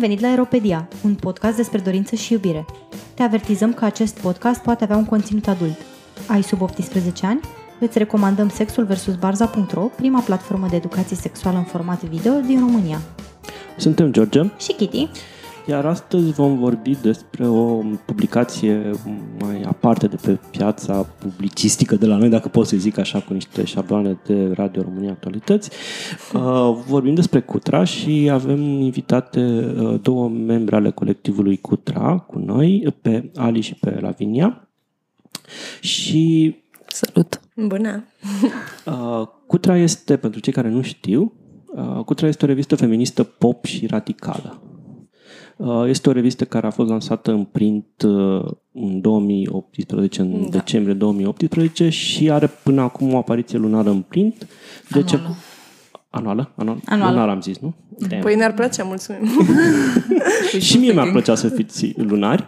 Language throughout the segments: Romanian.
venit la Aeropedia, un podcast despre dorință și iubire. Te avertizăm că acest podcast poate avea un conținut adult. Ai sub 18 ani? Îți recomandăm Sexul vs. Barza.ro, prima platformă de educație sexuală în format video din România. Suntem George Și Kitty. Iar astăzi vom vorbi despre o publicație mai aparte de pe piața publicistică de la noi, dacă pot să zic așa, cu niște șabloane de Radio România Actualități. Uh, vorbim despre Cutra și avem invitate uh, două membre ale colectivului Cutra cu noi, pe Ali și pe Lavinia. Și Salut! Bună! Uh, Cutra este, pentru cei care nu știu, uh, Cutra este o revistă feministă pop și radicală. Uh, este o revistă care a fost lansată în print uh, în 2018, în Da. decembrie 2018 și are până acum o apariție lunară în print. De ce? Anuală. Anuală? Anuală? Anuală. Lunar am zis, nu? Damn. Păi ne-ar plăcea, mulțumim! și mie mi-ar plăcea să fiți lunari,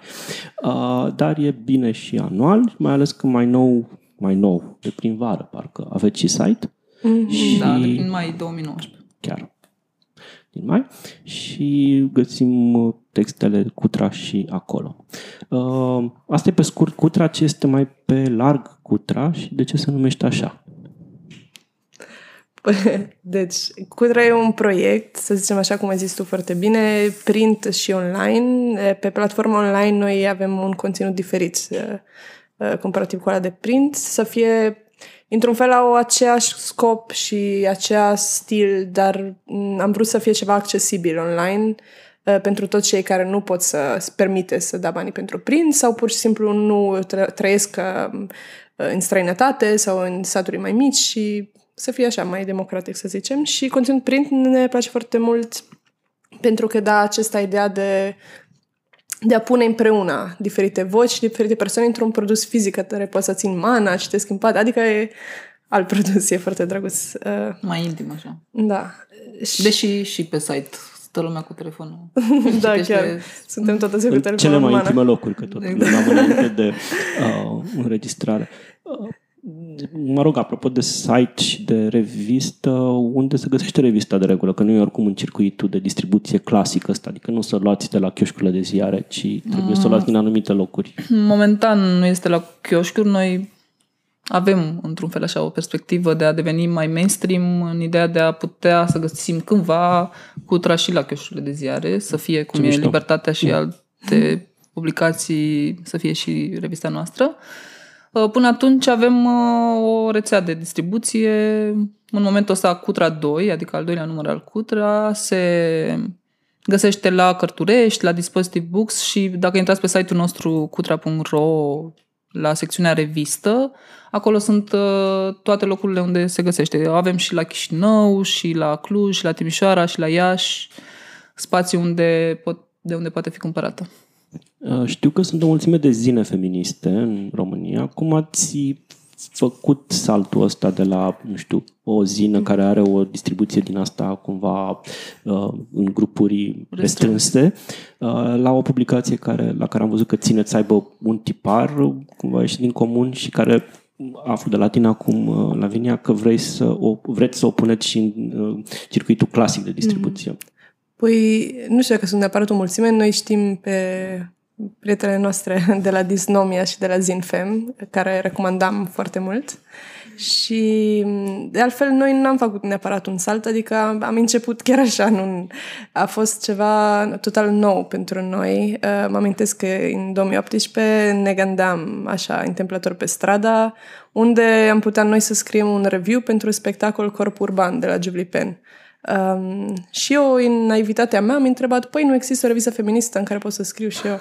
uh, dar e bine și anual, mai ales că mai nou, mai nou, de prin vară, parcă aveți și site. Și Da, de prin mai 2019. chiar din mai și găsim uh, textele Cutra și acolo. Uh, Asta e pe scurt Cutra, ce este mai pe larg Cutra și de ce se numește așa? Deci, Cudra e un proiect, să zicem așa cum ai zis tu foarte bine, print și online. Pe platforma online noi avem un conținut diferit uh, comparativ cu ăla de print, să fie într-un fel au aceeași scop și aceeași stil, dar m, am vrut să fie ceva accesibil online uh, pentru toți cei care nu pot să se permite să dea banii pentru print sau pur și simplu nu tră- trăiesc uh, în străinătate sau în saturi mai mici și să fie așa mai democratic, să zicem. Și conținut print ne place foarte mult pentru că da acesta ideea de de a pune împreună diferite voci, diferite persoane într-un produs fizic care poți să țin mana, citesc în pad, adică e alt produs, e foarte drăguț. Uh, Mai intim așa. da. Și, Deși și pe site stă lumea cu telefonul. da, citește- chiar. Suntem toată ziua cu În telefonul cele în mai mână. intime locuri, că tot Exact. am înainte de uh, înregistrare. Uh, mă rog, apropo de site și de revistă, unde se găsește revista de regulă? Că nu e oricum în circuitul de distribuție clasic ăsta, adică nu să o luați de la chioșcurile de ziare, ci trebuie să o luați din anumite locuri. Momentan nu este la chioșcuri. Noi avem, într-un fel așa, o perspectivă de a deveni mai mainstream în ideea de a putea să găsim cândva cutra și la chioșcurile de ziare, să fie cum Ce e mișto. Libertatea și alte publicații, să fie și revista noastră. Uh, Până atunci avem uh, o rețea de distribuție. În momentul ăsta Cutra 2, adică al doilea număr al Cutra, se găsește la Cărturești, la Dispositive Books și dacă intrați pe site-ul nostru cutra.ro la secțiunea revistă, acolo sunt uh, toate locurile unde se găsește. Avem și la Chișinău, și la Cluj, și la Timișoara, și la Iași, spații unde pot, de unde poate fi cumpărată. Uh, Știu că sunt o mulțime de zine feministe în România. Cum ați făcut saltul ăsta de la, nu știu, o zină care are o distribuție din asta cumva uh, în grupuri restrânse uh, la o publicație care, la care am văzut că țineți să aibă un tipar cumva ieșit din comun și care aflu de la tine acum, uh, Lavinia, că vrei să o, vreți să o puneți și în uh, circuitul clasic de distribuție. Păi, nu știu dacă sunt neapărat o mulțime, noi știm pe prietenele noastre de la Disnomia și de la Zinfem, care recomandam foarte mult. Și, de altfel, noi n-am făcut neapărat un salt, adică am început chiar așa, nu, a fost ceva total nou pentru noi. Uh, Mă amintesc că în 2018 ne gândeam așa, întâmplător pe strada, unde am putea noi să scriem un review pentru spectacol Corp Urban de la Jubilee Pen. Um, și eu, în naivitatea mea, am întrebat, păi nu există o revistă feministă în care pot să scriu și eu?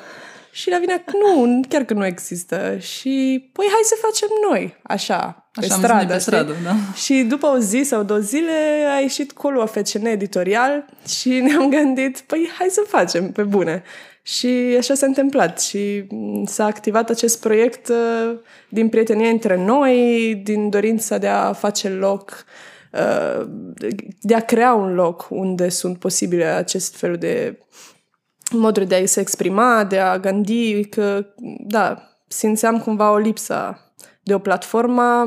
Și la vine, nu, chiar că nu există. Și, păi hai să facem noi, așa, pe Așa am stradă. zis pe știi? stradă, da. Și după o zi sau două zile a ieșit colul FCN editorial și ne-am gândit, păi hai să facem pe bune. Și așa s-a întâmplat și m, s-a activat acest proiect uh, din prietenie între noi, din dorința de a face loc, uh, de a crea un loc unde sunt posibile acest fel de moduri de a se exprima, de a gândi, că, da, simțeam cumva o lipsă de o platformă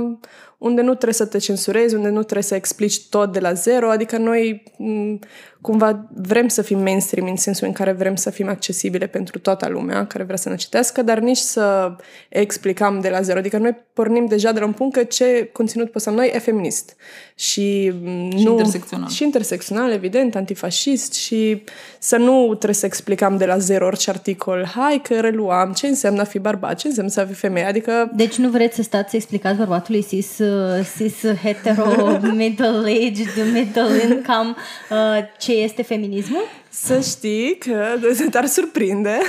unde nu trebuie să te censurezi, unde nu trebuie să explici tot de la zero, adică noi m, cumva vrem să fim mainstream în sensul în care vrem să fim accesibile pentru toată lumea care vrea să ne citească, dar nici să explicăm de la zero. Adică noi pornim deja de la un punct că ce conținut postăm noi e feminist. Și, Și nu, intersecțional. Și intersecțional, evident, antifascist și să nu trebuie să explicăm de la zero orice articol. Hai că reluam ce înseamnă a fi bărbat, ce înseamnă să fii femeie. Adică Deci nu vreți să stați să explicați bărbatului cis, uh, cis hetero, middle-aged, middle income uh, ce este feminismul? Să știi că te-ar surprinde.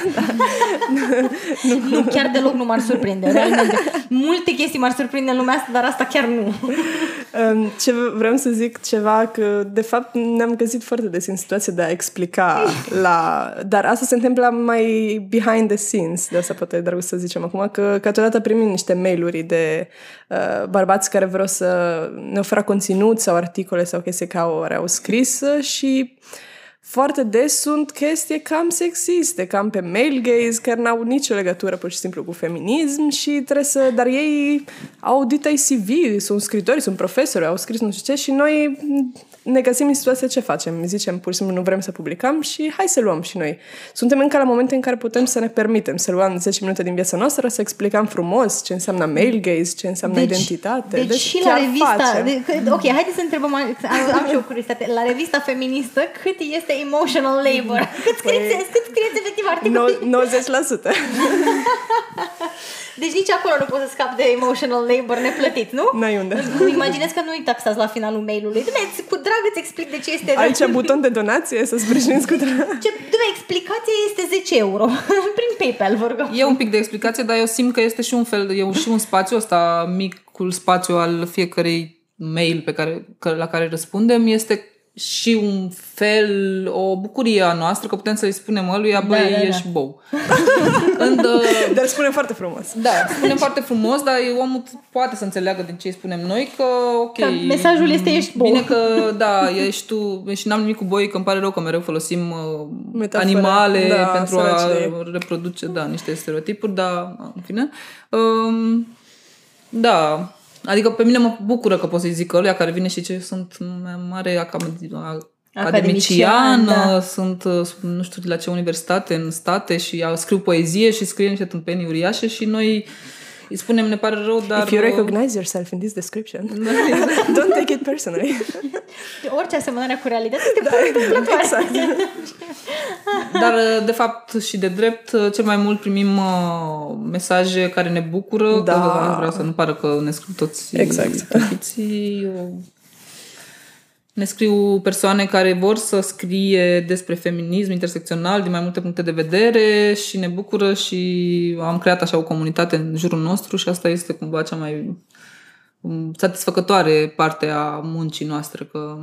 Nu, chiar deloc nu m-ar surprinde. Realmente. Multe chestii m-ar surprinde în lumea asta, dar asta chiar nu. Um, Ce vreau să zic ceva că de fapt ne-am găsit foarte des în situație de a explica la... Dar asta se întâmplă mai behind the scenes, de asta poate e drăguț să zicem acum, că câteodată primim niște mail-uri de uh, bărbați care vreau să ne oferă conținut sau articole sau chestii care au scris și foarte des sunt chestii cam sexiste, cam pe male gaze, care n-au nicio legătură pur și simplu cu feminism și trebuie să... Dar ei au audit CV, sunt scritori, sunt profesori, au scris nu știu ce și noi ne găsim în situația ce facem. Zicem pur și simplu nu vrem să publicăm și hai să luăm și noi. Suntem încă la momente în care putem să ne permitem să luăm 10 minute din viața noastră, să explicăm frumos ce înseamnă male gaze, ce înseamnă identitate. Deci, și la chiar revista... facem. De, ok, haideți să întrebăm, am, am și o curiozitate. La revista feministă, cât este emotional labor? Cât scrieți, Păi, cât scrieți efectiv articole? No- 90%. Deci nici acolo nu poți să scapi de emotional labor neplătit, nu? N-ai unde. Îmi Imaginez că nu-i taxați la finalul mail-ului. Dumne, cu drag îți explic de ce este... Aici buton de donație să sprijiniți cu drag. Ce, dumne, explicația este 10 euro. Prin PayPal, vă rugăm. E un pic de explicație, dar eu simt că este și un fel, e și un spațiu ăsta, micul spațiu al fiecărei mail pe care, că- la care răspundem, este și un fel, o bucurie a noastră, că putem să-i spunem ăluia, băi, da, da. ești bou. Când, uh, Dar spune foarte frumos. da, spunem foarte frumos, dar omul poate să înțeleagă din ce îi spunem noi că, ok... Că mesajul este ești bou. Bine că, da, ești tu, și n-am nimic cu boi, că îmi pare rău că mereu folosim uh, Metafore, animale da, pentru a săracii. reproduce, da, niște stereotipuri, dar, în fine. Um, da, adică pe mine mă bucură că pot să-i zic ăluia care vine și ce sunt mare academician, Academician, da. sunt, uh, nu știu de la ce universitate în state și a- scriu poezie și scriu niște tâmpenii uriașe și noi îi spunem, ne pare rău, dar... If you uh, recognize yourself in this description, don't take it personally. Orice asemănare cu realitatea este da, întâmplătoare. exact. Dar, de fapt, și de drept, cel mai mult primim uh, mesaje care ne bucură, Da. că vreau să nu pară că ne scriu toți Exact. tătiții. Eu- Ne scriu persoane care vor să scrie despre feminism intersecțional din mai multe puncte de vedere și ne bucură și am creat așa o comunitate în jurul nostru și asta este cumva cea mai um, satisfăcătoare parte a muncii noastre, că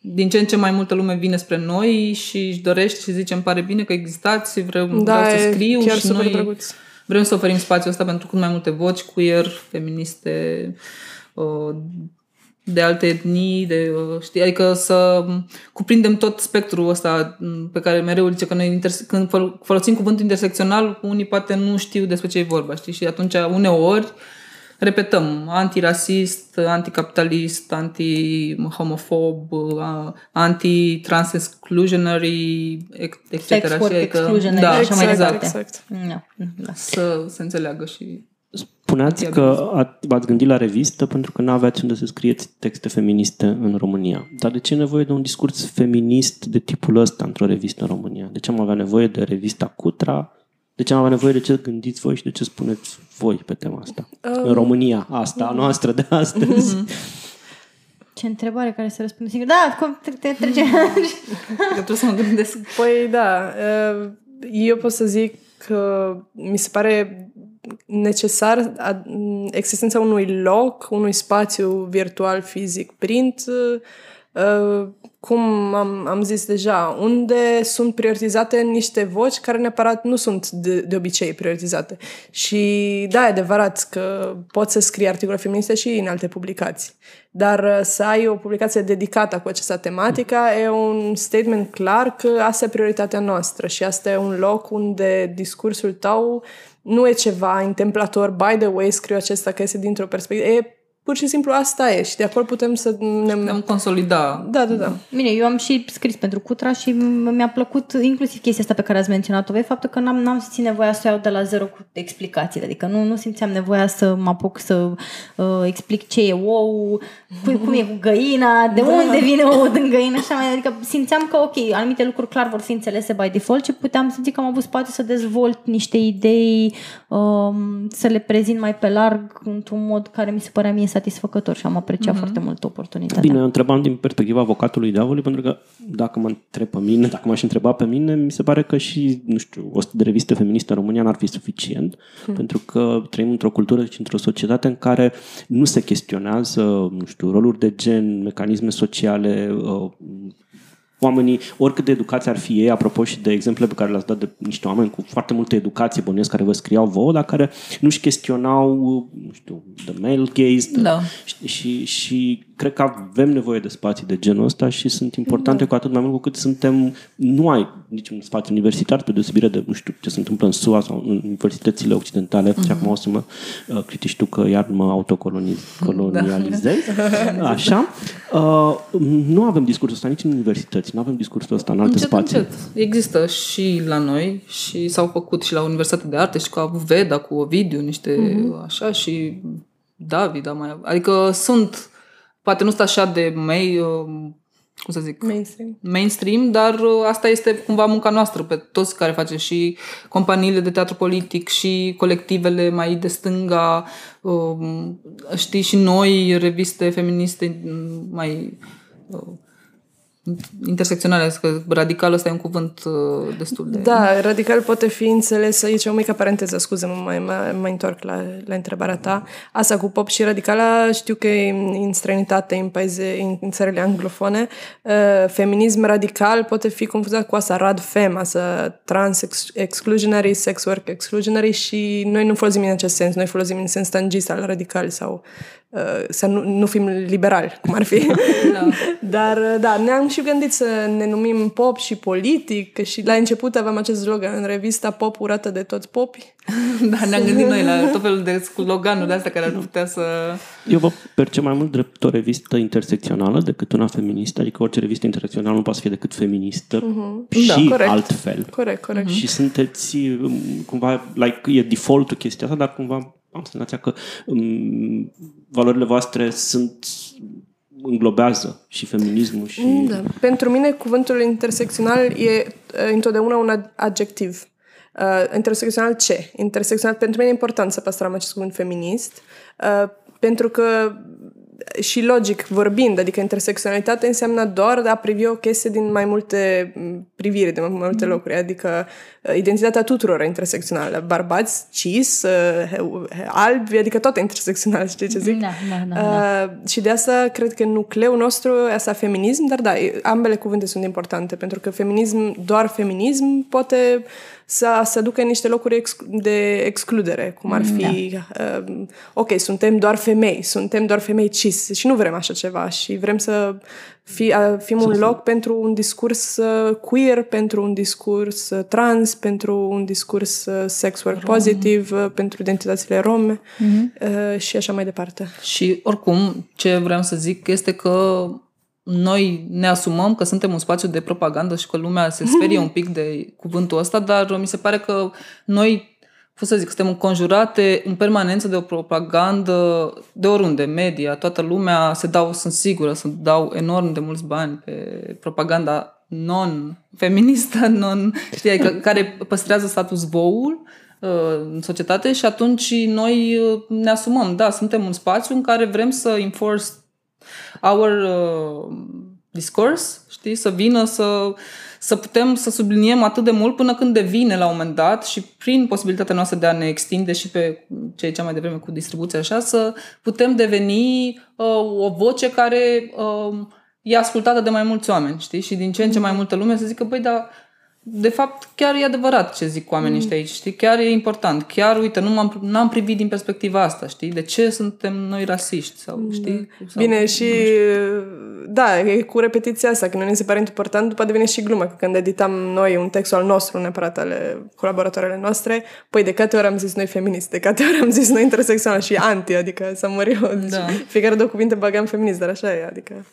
din ce în ce mai multă lume vine spre noi și își dorește și zice îmi pare bine că existați, vreau, Da, vreau să e scriu chiar și super noi drăguț. vrem să oferim spațiul ăsta pentru cât mai multe voci queer, feministe, uh, de alte etnii, de, uh, știi, adică să cuprindem tot spectrul ăsta m, pe care mereu zice că noi interse- când fol- folosim cuvântul intersecțional, unii poate nu știu despre ce e vorba, știi, și atunci uneori repetăm, antirasist, anticapitalist, anti-homofob, uh, anti-trans-exclusionary, etc. Sex work Și adică- exclusionary da, și așa mai exact, departe. exact. Nu, da. Să se înțeleagă și Spuneați că a- v-ați gândit la revistă pentru că nu aveați unde să scrieți texte feministe în România. Dar de ce e nevoie de un discurs feminist de tipul ăsta într-o revistă în România? De ce am avea nevoie de revista Cutra? De ce am avea nevoie de ce gândiți voi și de ce spuneți voi pe tema asta? În România, asta, a noastră de astăzi. Ce întrebare care se răspunde singur. Da, cum te, te trece. că trebuie să mă gândesc. Păi da, uh, eu pot să zic că mi se pare necesar a- existența unui loc, unui spațiu virtual, fizic, print, uh, cum am, am zis deja, unde sunt prioritizate niște voci care neapărat nu sunt de, de obicei prioritizate. Și da, e adevărat că poți să scrii articole feministe și în alte publicații. Dar uh, să ai o publicație dedicată cu această tematică e un statement clar că asta e prioritatea noastră și asta e un loc unde discursul tău nu e ceva întâmplător, by the way, scriu acesta că este dintr-o perspectivă, e pur și simplu asta e și de acolo putem să ne... Ne-am consolida. Da, da, da. Bine, eu am și scris pentru Cutra și mi-a plăcut inclusiv chestia asta pe care ați menționat-o voi, faptul că n-am, n-am simțit nevoia să o iau de la zero cu explicațiile, adică nu, nu simțeam nevoia să mă apuc să uh, explic ce e ou, cu, cum e cu găina, de da. unde vine ou din găină, așa mai, adică simțeam că ok, anumite lucruri clar vor fi înțelese by default și puteam simți că am avut spațiu să dezvolt niște idei, um, să le prezint mai pe larg într-un mod care mi se părea mie satisfăcător și am apreciat mm-hmm. foarte mult oportunitatea. Bine, întrebam din perspectiva avocatului diavolului, pentru că dacă mă întreb pe mine, dacă m-aș întreba pe mine, mi se pare că și, nu știu, o de reviste feministe în România n-ar fi suficient, mm. pentru că trăim într-o cultură și într-o societate în care nu se chestionează, nu știu, roluri de gen, mecanisme sociale, uh, oamenii, oricât de educați ar fi ei, apropo și de exemple pe care le-ați dat de niște oameni cu foarte multă educație, bănuiesc, care vă scriau vouă, dar care nu-și chestionau, nu știu, the male gaze. Da. Și, și, și cred că avem nevoie de spații de genul ăsta și sunt importante da. cu atât mai mult cu cât suntem, nu ai niciun spațiu universitar, pe deosebire de, nu știu, ce se întâmplă în SUA sau în universitățile occidentale. Uh-huh. Și acum o să mă uh, critici tu că iar mă autocolonializez. Da. Așa. Uh, nu avem discursul ăsta nici în universități, nu avem discursul ăsta în alte încet, spații. Încet. Există și la noi și s-au făcut și la Universitatea de Arte și cu Veda, cu Ovidiu, niște uh-huh. așa și David, mai, adică sunt poate nu sunt așa de mai, uh, cum să zic, mainstream. mainstream, dar uh, asta este cumva munca noastră pe toți care facem și companiile de teatru politic și colectivele mai de stânga, um, știi, și noi, reviste feministe mai uh, intersecționale, că radical ăsta e un cuvânt uh, destul de... Da, radical poate fi înțeles, aici o mică paranteză, scuze, mă mai, mai, mai întorc la, la întrebarea ta. Asta cu pop și radicala știu că e în străinitate, în, paise, în, în țările anglofone. Uh, feminism radical poate fi confuzat cu asta, rad fem, asta trans exclusionary, sex work exclusionary și noi nu folosim în acest sens, noi folosim în sens tangist al radical sau Uh, să nu, nu fim liberali, cum ar fi. Da. Dar, uh, da, ne-am și gândit să ne numim pop și politic, că și la început aveam acest slogan în revista Pop urată de toți popi. Da, ne-am gândit noi la tot felul de sloganuri de astea care ar putea să... Eu vă percep mai mult drept o revistă intersecțională decât una feministă, adică orice revistă intersecțională nu poate să fie decât feministă uh-huh. și da, corect. altfel. Corect, corect. Și sunteți um, cumva, like, e default chestia asta, dar cumva am senzația că um, valorile voastre sunt înglobează și feminismul și... Da. Pentru mine cuvântul intersecțional e uh, întotdeauna un adjectiv. Uh, intersecțional ce? Intersecțional pentru mine e important să păstrăm acest cuvânt feminist uh, pentru că și logic vorbind, adică intersecționalitate înseamnă doar de a privi o chestie din mai multe priviri, de mai multe mm. locuri, adică uh, identitatea tuturor e intersecțională. Bărbați, cis, uh, albi, adică toate intersecționale, știi ce zic? Da, da, da, da. Uh, și de asta cred că nucleul nostru asta feminism, dar da, ambele cuvinte sunt importante, pentru că feminism, doar feminism, poate să se ducă în niște locuri ex- de excludere, cum ar fi, da. uh, ok, suntem doar femei, suntem doar femei cis și nu vrem așa ceva și vrem să fi, uh, fim un loc pentru un discurs uh, queer, pentru un discurs uh, trans, pentru un discurs uh, sex work Rom. positive, uh, pentru identitățile rome mm-hmm. uh, și așa mai departe. Și oricum, ce vreau să zic este că noi ne asumăm că suntem un spațiu de propagandă și că lumea se sperie un pic de cuvântul ăsta, dar mi se pare că noi, cum să zic, suntem înconjurate în permanență de o propagandă de oriunde, media, toată lumea se dau, sunt sigură, să dau enorm de mulți bani pe propaganda non-feministă, non, știi, adică, care păstrează status quo-ul uh, în societate și atunci noi uh, ne asumăm, da, suntem un spațiu în care vrem să enforce our uh, discourse, știi, să vină să, să putem să subliniem atât de mult până când devine la un moment dat și prin posibilitatea noastră de a ne extinde și pe ce cea mai devreme cu distribuția așa, să putem deveni uh, o voce care uh, e ascultată de mai mulți oameni, știi? Și din ce în ce mai multă lume să zică, băi, dar de fapt, chiar e adevărat ce zic oamenii ăștia aici, știi? Chiar e important. Chiar, uite, nu m-am, n-am privit din perspectiva asta, știi? De ce suntem noi rasiști? Sau, știi? Sau, Bine, și da, e cu repetiția asta, că nu ne se pare important, după devine și glumă, că când editam noi un text al nostru, nu neapărat ale colaboratoarele noastre, păi de câte ori am zis noi feminist, de câte ori am zis noi intersecțional și anti, adică să mă eu. Da. Fiecare două cuvinte băgam feminist, dar așa e, adică...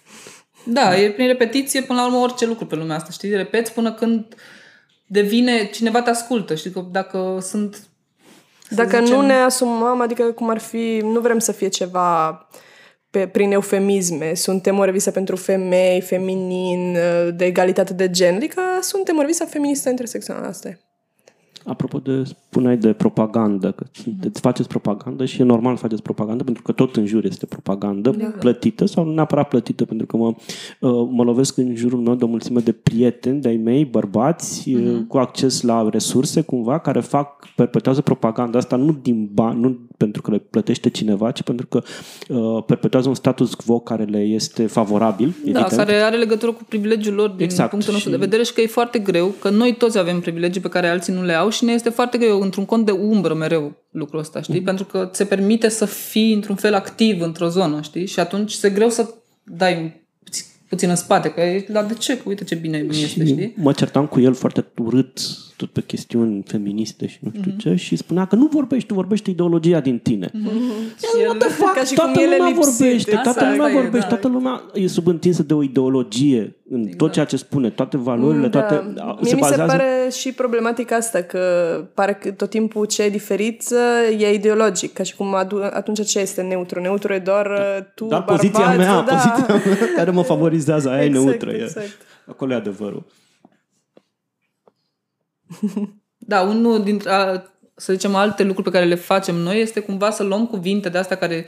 Da, e prin repetiție până la urmă orice lucru pe lumea asta, știi? Repeți până când devine, cineva te ascultă, știi? Că dacă sunt... să Dacă zicem, nu ne asumăm, adică cum ar fi, nu vrem să fie ceva pe, prin eufemisme, suntem o revistă pentru femei, feminin, de egalitate de gen, adică suntem o revistă feministă intersecțională, asta e. Apropo de, spuneai de propagandă, că sunteți, faceți propagandă și e normal să faceți propagandă pentru că tot în jur este propagandă plătită sau nu neapărat plătită, pentru că mă, uh, mă lovesc în jurul meu de o mulțime de prieteni de-ai mei, bărbați, uh, cu acces la resurse cumva, care fac, perpetuează propaganda asta nu din bani, nu pentru că le plătește cineva, ci pentru că uh, perpetuează un status quo care le este favorabil, Da, evident. care are legătură cu privilegiul lor din Exact, punctul nostru și- de vedere și că e foarte greu, că noi toți avem privilegii pe care alții nu le au și ne este foarte greu, într-un cont de umbră mereu lucrul ăsta, știi? Pentru că ți se permite să fii într-un fel activ într-o zonă, știi? Și atunci e greu să dai puțin, puțin în spate, că e, dar de ce? Că uite ce bine mi este, și știi? mă certam cu el foarte urât tot pe chestiuni feministe și nu știu ce și spunea că nu vorbești, tu vorbești ideologia din tine. Și el, Ca și toată cum ele lumea lipsite. vorbește, Asta- toată lumea asta e, vorbește, da. toată lumea e subîntinsă de o ideologie în tot ceea ce spune, toate valorile, toate Da. a- Mie se mi se bazează pare și problematica asta, că pare că tot timpul ce e diferit uh, e ideologic, ca și cum adu- atunci ce este neutru? Neutru e doar uh, tu, dar bărbați, poziția mea, da. poziția mea care mă favorizează, aia Exact, e neutră. e. exact. Acolo e adevărul. Da, unul dintre, a, să zicem, alte lucruri pe care le facem noi este cumva să luăm cuvinte de astea care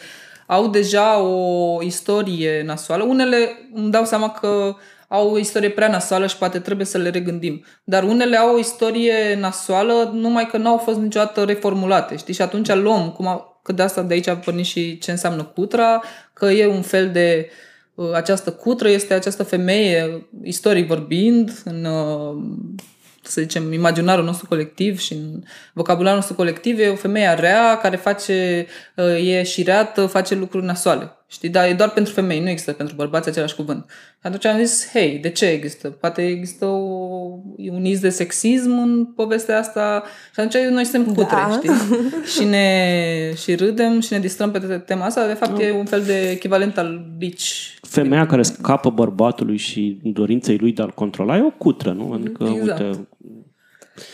au deja o istorie nasoală. Unele îmi dau seama că au o istorie prea nasoală și poate trebuie să le regândim. Dar unele au o istorie nasoală numai că n-au fost niciodată reformulate, știi? Și atunci luăm, cum a, că de asta de aici a pornit și ce înseamnă cutra, că e un fel de uh, această cutră este această femeie, istoric vorbind, în uh, să zicem, imaginarul nostru colectiv și în vocabularul nostru colectiv e o femeie rea care face, uh, e șireată, face lucruri nasoale. Știi? Dar e doar pentru femei, nu există pentru bărbați același cuvânt. Și atunci am zis, hei, de ce există? Poate există o, un iz de sexism în povestea asta și atunci noi suntem cutre, Da. știi? și, ne, și râdem și ne distrăm pe tema asta. De fapt, e un fel de echivalent al beach. Femeia care scapă bărbatului și dorinței lui de a-l controla e o cutră, nu? Adică, Exact. uite,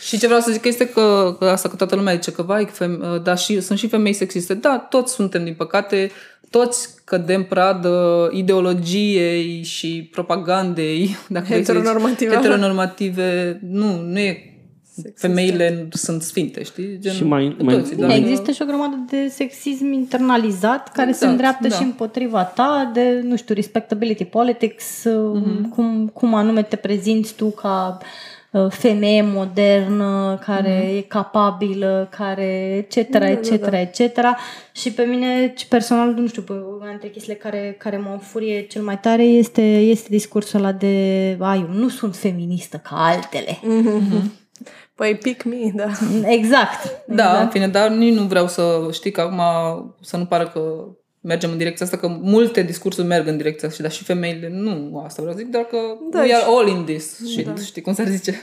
Și ce vreau să zic este că, că asta că toată lumea zice că vai, feme, da, și, sunt și femei sexiste. Da, toți suntem, din păcate, toți cădem pradă ideologiei și propagandei dacă vrei să zici, Heteronormative. heteronormative. Nu, nu e femeile sunt sfinte, știi? Gen, Și mai- cu mai- toții, Da. Bine, dar- există și o grămadă de sexism internalizat care se Exact, îndreaptă da. și împotriva ta de, nu știu, respectability politics, Mhm. cum, cum anume te prezinți tu ca uh, femeie modernă, care Mhm. e capabilă, care etc., Da, etc., etc. Și pe mine, personal, nu știu, pe una dintre chestiile care, care mă înfurie cel mai tare este, este discursul ăla de ai, eu nu sunt feministă ca altele. Păi pick me, da. Exact. Da, în fine, dar nici nu vreau să știi că acum să nu pară că mergem în direcția asta, că multe discursuri merg în direcția asta, dar și femeile nu asta vreau să zic, doar că Da, we are și- all in this shit, știi cum s-ar zice.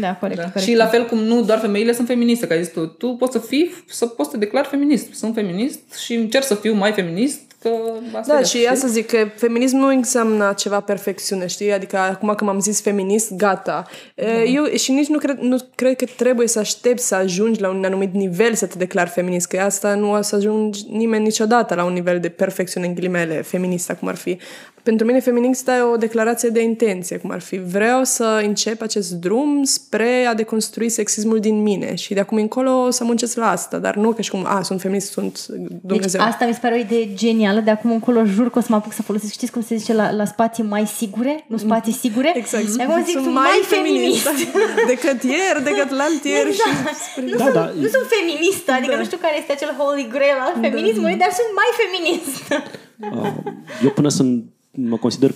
Da, corect, Da. corect. Și la fel cum nu doar femeile sunt feministe, că ai zis tu, tu poți să fii, să poți să te declari feminist. Sunt feminist și încerc să fiu mai feminist, că asta Da, e, și știi? asta zic că feminism nu înseamnă ceva perfecțiune, știi? Adică acum că m-am zis feminist, gata. Da. E, Eu și nici nu cred, nu cred că trebuie să aștepți să ajungi la un anumit nivel să te declari feminist, că asta nu o să ajungi nimeni niciodată la un nivel de perfecțiune în ghilimele feminist, cum ar fi. Pentru mine feminist e o declarație de intenție, cum ar fi. Vreau să încep acest drum spre a deconstrui sexismul din mine și de acum încolo să muncesc la asta, dar nu că și cum, a, sunt feminist, sunt Dumnezeu. Deci asta mi se pare o idee genială. De acum încolo jur că o să mă apuc să folosesc. Știți cum se zice la, la spații mai sigure? Nu spații sigure? Exact. De acum zic, sunt mai feminist. decât ieri, decât l'alt ieri Exact. și... Nu, Da, sunt, da. nu sunt feministă, adică Da. nu știu care este acel holy grail al feminismului, dar sunt mai feminist. Uh, eu până să mă consider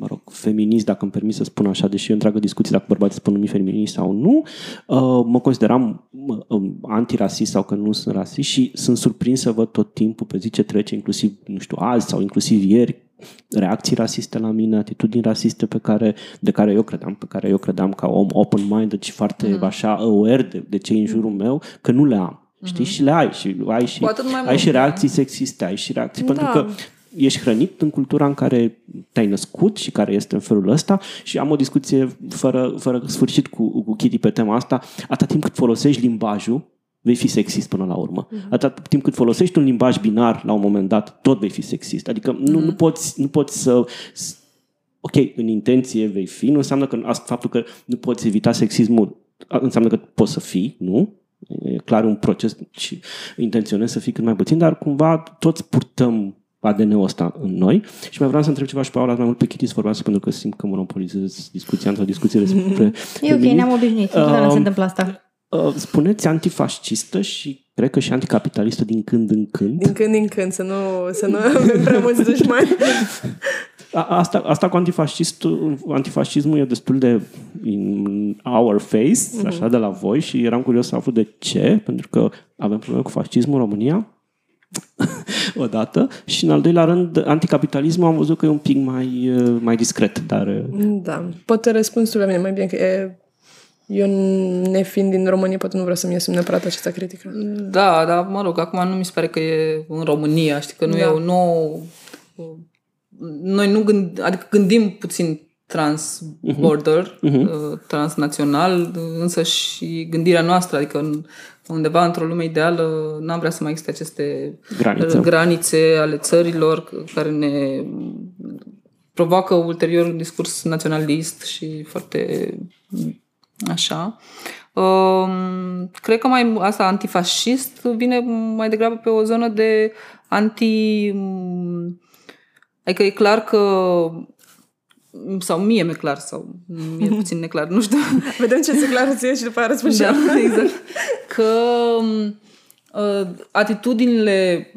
mă rog, feminist, dacă îmi permis să spun așa, deși e o întreagă discuție dacă bărbații spun numi feminist sau nu, uh, mă consideram um, antirasist sau că nu sunt rasist și sunt surprins să văd tot timpul pe zi ce trece, inclusiv, nu știu, azi sau inclusiv ieri, reacții rasiste la mine, atitudini rasiste pe care, de care eu credeam, pe care eu credeam ca om open-minded și foarte mm. așa aware de, de ce în jurul meu, că nu le am. Știi? Mm-hmm. Și le ai și ai și, ai și reacții sexiste, ai și reacții, da. pentru că ești hrănit în cultura în care te-ai născut și care este în felul ăsta și am o discuție fără, fără sfârșit cu, cu Kitty pe tema asta, atâta timp cât folosești limbajul, vei fi sexist până la urmă. Uh-huh. Atâta timp cât folosești un limbaj binar la un moment dat, tot vei fi sexist. Adică uh-huh. nu, nu, poți, nu poți să... Ok, în intenție vei fi, nu înseamnă că faptul că nu poți evita sexismul înseamnă că poți să fii, nu? E clar un proces și intenționez să fii cât mai puțin, dar cumva toți purtăm ADN-ul ăsta în noi. Și mai vreau să întreb ceva și pe Paula, mai mult pe Kitty să vorbească, pentru că simt că monopolizez discuția într-o discuție despre E ok, ne-am obișnuit, uh, se întâmplă asta. Uh, spuneți antifascistă și cred că și anticapitalistă din când în când. Din când în când, să nu, să nu avem prea mulți dușmani. Asta, asta cu antifascistul, antifascismul e destul de in our face, uh-huh. așa, de la voi și eram curios să aflu de ce, pentru că avem probleme cu fascismul în România odată și în al doilea rând anticapitalismul am văzut că e un pic mai, mai discret, dar... Da, poate răspunsul la mine mai bine că e eu, nefiind din România, poate nu vreau să-mi asum neapărat această critică. Da, dar mă rog, acum nu mi se pare că e în România, știi, că nu da. e o nouă... Noi nu gând, adică gândim puțin transborder, uh-huh. uh-huh. transnațional, însă și gândirea noastră, adică undeva într-o lume ideală n-am vrea să mai existe aceste granițe, granițe ale țărilor care ne provoacă ulterior un discurs naționalist și foarte așa. Um, cred că mai asta antifascist vine mai degrabă pe o zonă de anti... Adică e clar că sau mie mi-e clar, sau mie puțin neclar, nu știu. Vedem ce se clară ție și după aia răspund da, exact. Că uh, atitudinile,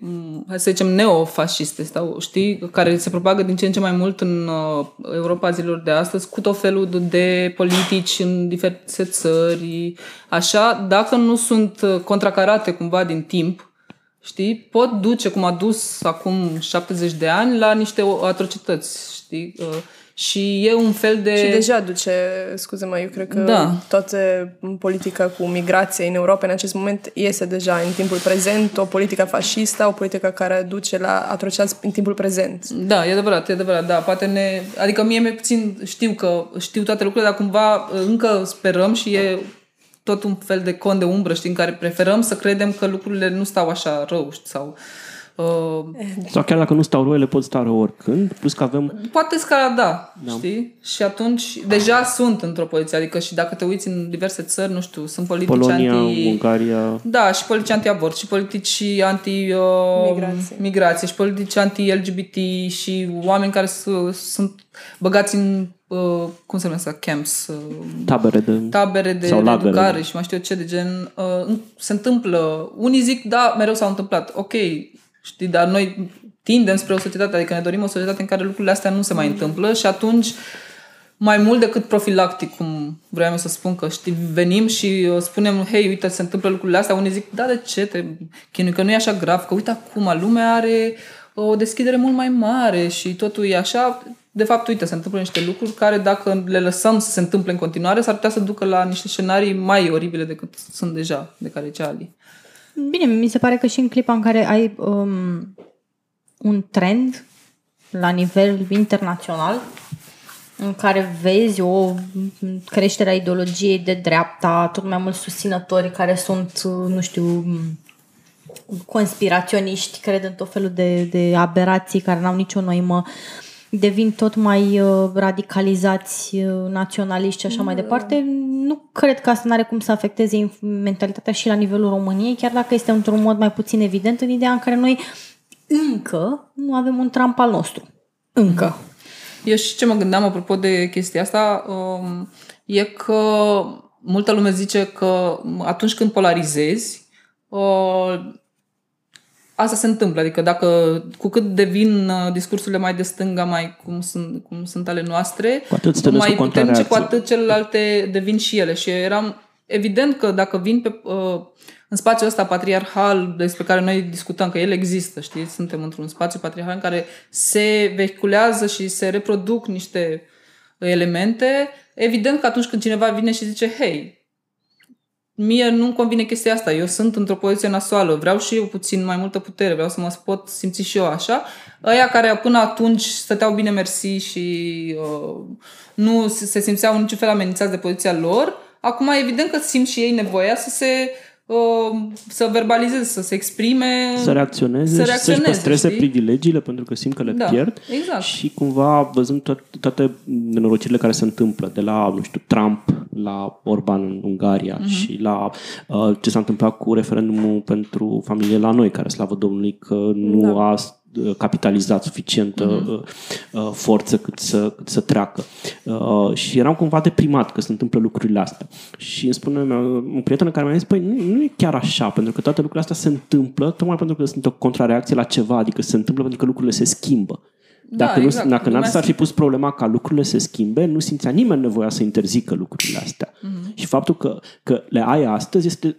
hai să zicem, neofasciste, sau, știi, care se propagă din ce în ce mai mult în uh, Europa zilor de astăzi, cu tot felul de politici în diferite țări, așa, dacă nu sunt contracarate cumva din timp, știi, pot duce, cum a dus acum 70 de ani, la niște atrocități, știi, uh, și e un fel de... Și deja duce, scuze-mă, eu cred că da. toată politica cu migrație în Europa în acest moment iese deja în timpul prezent, o politică fascistă, o politică care duce la atrocități în timpul prezent. Da, e adevărat, e adevărat, da, poate ne... Adică mie mi puțin știu că știu toate lucrurile, dar cumva încă sperăm și e tot un fel de con de umbră, știi, în care preferăm să credem că lucrurile nu stau așa rău, știi, sau Uh, Sau chiar dacă nu stau rău, ele pot sta rău oricând, plus că avem... Poate scala, da, da, știi? Și atunci deja sunt într-o poziție, adică și dacă te uiți în diverse țări, nu știu, sunt politici Polonia, anti... Ungaria... Da, și politici anti-abort, și politici anti... Uh, migrație. migrație, și politici anti-LGBT, și oameni care sunt băgați în uh, cum se numește camps, uh, tabere de, tabere de, sau de educare și mai știu eu ce de gen. Uh, se întâmplă, unii zic, da, mereu s-au întâmplat, ok, Știi? Dar noi tindem spre o societate, adică ne dorim o societate în care lucrurile astea nu se mai întâmplă și atunci mai mult decât profilactic, cum vreau să spun, că știi, venim și uh, spunem, hei, uite, se întâmplă lucrurile astea, unii zic, da, de ce te chinui, că nu e așa grav, că uite acum, lumea are uh, o deschidere mult mai mare și totul e așa, de fapt, uite, se întâmplă niște lucruri care, dacă le lăsăm să se întâmple în continuare, s-ar putea să ducă la niște scenarii mai oribile decât sunt deja, de care ce Ali. Bine, mi se pare că și în clipa în care ai um, un trend la nivel internațional în care vezi o creștere a ideologiei de dreapta, tot mai mulți susținători care sunt, nu știu, conspiraționiști, cred în tot felul de, de aberații care n-au nicio noimă, devin tot mai uh, radicalizați, uh, naționaliști și așa mm. mai departe, nu cred că asta nu are cum să afecteze mentalitatea și la nivelul României, chiar dacă este într-un mod mai puțin evident în ideea în care noi încă nu avem un tramp al nostru. Încă. Eu și ce mă gândeam apropo de chestia asta um, e că multă lume zice că atunci când polarizezi, uh, asta se întâmplă. Adică dacă cu cât devin uh, discursurile mai de stânga, mai cum sunt, cum sunt ale noastre, Cu atât stădesc mai o puternice, cu contrareacție. atât celelalte devin și ele. Și eram evident că dacă vin pe, uh, în spațiul ăsta patriarhal despre care noi discutăm, că el există, știi? Suntem într-un spațiu patriarhal în care se vehiculează și se reproduc niște elemente, evident că atunci când cineva vine și zice, hei, mie nu-mi convine chestia asta, eu sunt într-o poziție nasoală, vreau și eu puțin mai multă putere, vreau să mă pot simți și eu așa. Ăia care până atunci stăteau bine mersi și uh, nu se se simțeau în niciun fel amenințați de poziția lor, acum evident că simt și ei nevoia să se uh, să verbalizeze, să se exprime. Să reacționeze, să și să-și reacționeze, păstreze știi? privilegiile pentru că simt că le Da, pierd exact. și cumva văzând to- toate nenorocirile care se întâmplă de la, nu știu, Trump la Orban în Ungaria Mhm. și la uh, ce s-a întâmplat cu referendumul pentru familie la noi, care, slavă Domnului, că nu Da. a uh, capitalizat suficientă Mhm. uh, uh, forță cât să, cât să treacă. Uh, și eram cumva deprimat că se întâmplă lucrurile astea. Și îmi spune mea, un prieten care mi-a zis, păi nu, nu e chiar așa, pentru că toate lucrurile astea se întâmplă tocmai pentru că sunt o contrareacție la ceva, adică se întâmplă pentru că lucrurile se schimbă. Da, Dacă, exact. nu, dacă n-ar Lumea s-ar fi pus problema ca lucrurile să se schimbe, nu simțea nimeni nevoia să interzică lucrurile astea. Mhm. Și faptul că, că le ai astăzi este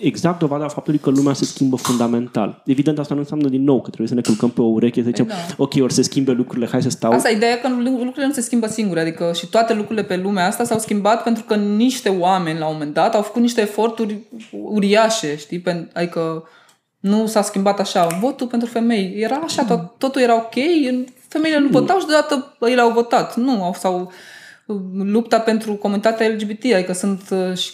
exact dovada faptului că lumea se schimbă fundamental. Evident, asta nu înseamnă din nou că trebuie să ne culcăm pe o ureche să zicem, da. ok, ori se schimbe lucrurile, hai să stau. Asta e ideea e că lucrurile nu se schimbă singure, adică și toate lucrurile pe lumea asta s-au schimbat pentru că niște oameni la un moment dat au făcut niște eforturi uriașe, știi? Pen- Adică nu s-a schimbat așa. Votul pentru femei era așa, tot, totul era ok, femeile nu votau și deodată ele au votat. Nu, au, sau lupta pentru comunitatea LGBT, adică sunt uh, și,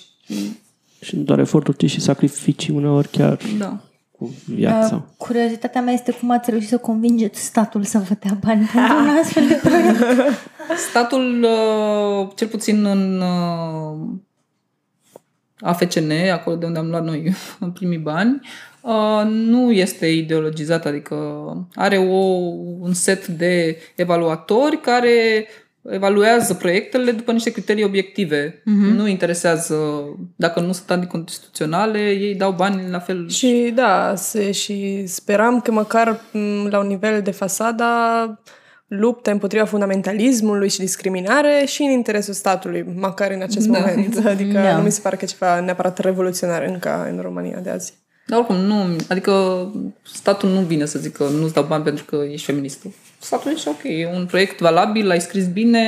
Și nu doar eforturi, ci și sacrificii uneori chiar da. cu viața. Uh, Curiozitatea mea este cum ați reușit să convingeți statul să vă dea bani pentru un astfel de proiect. Statul, uh, cel puțin în uh, AFCN, acolo de unde am luat noi primii bani, uh, nu este ideologizat, adică are o, un set de evaluatori care evaluează proiectele după niște criterii obiective. Uh-huh. Nu interesează dacă nu sunt anticonstituționale, ei dau bani la fel. Și da, se, și speram că măcar m, la un nivel de fasada luptă împotriva fundamentalismului și discriminare și în interesul statului, măcar în acest Da, moment. exact. Adică Da. nu mi se pare că e ceva neapărat revoluționar încă în România de azi. Dar oricum, nu, adică statul nu vine să zică nu-ți dau bani pentru că ești feministă. Statul zice, ok, e un proiect valabil, l-ai scris bine,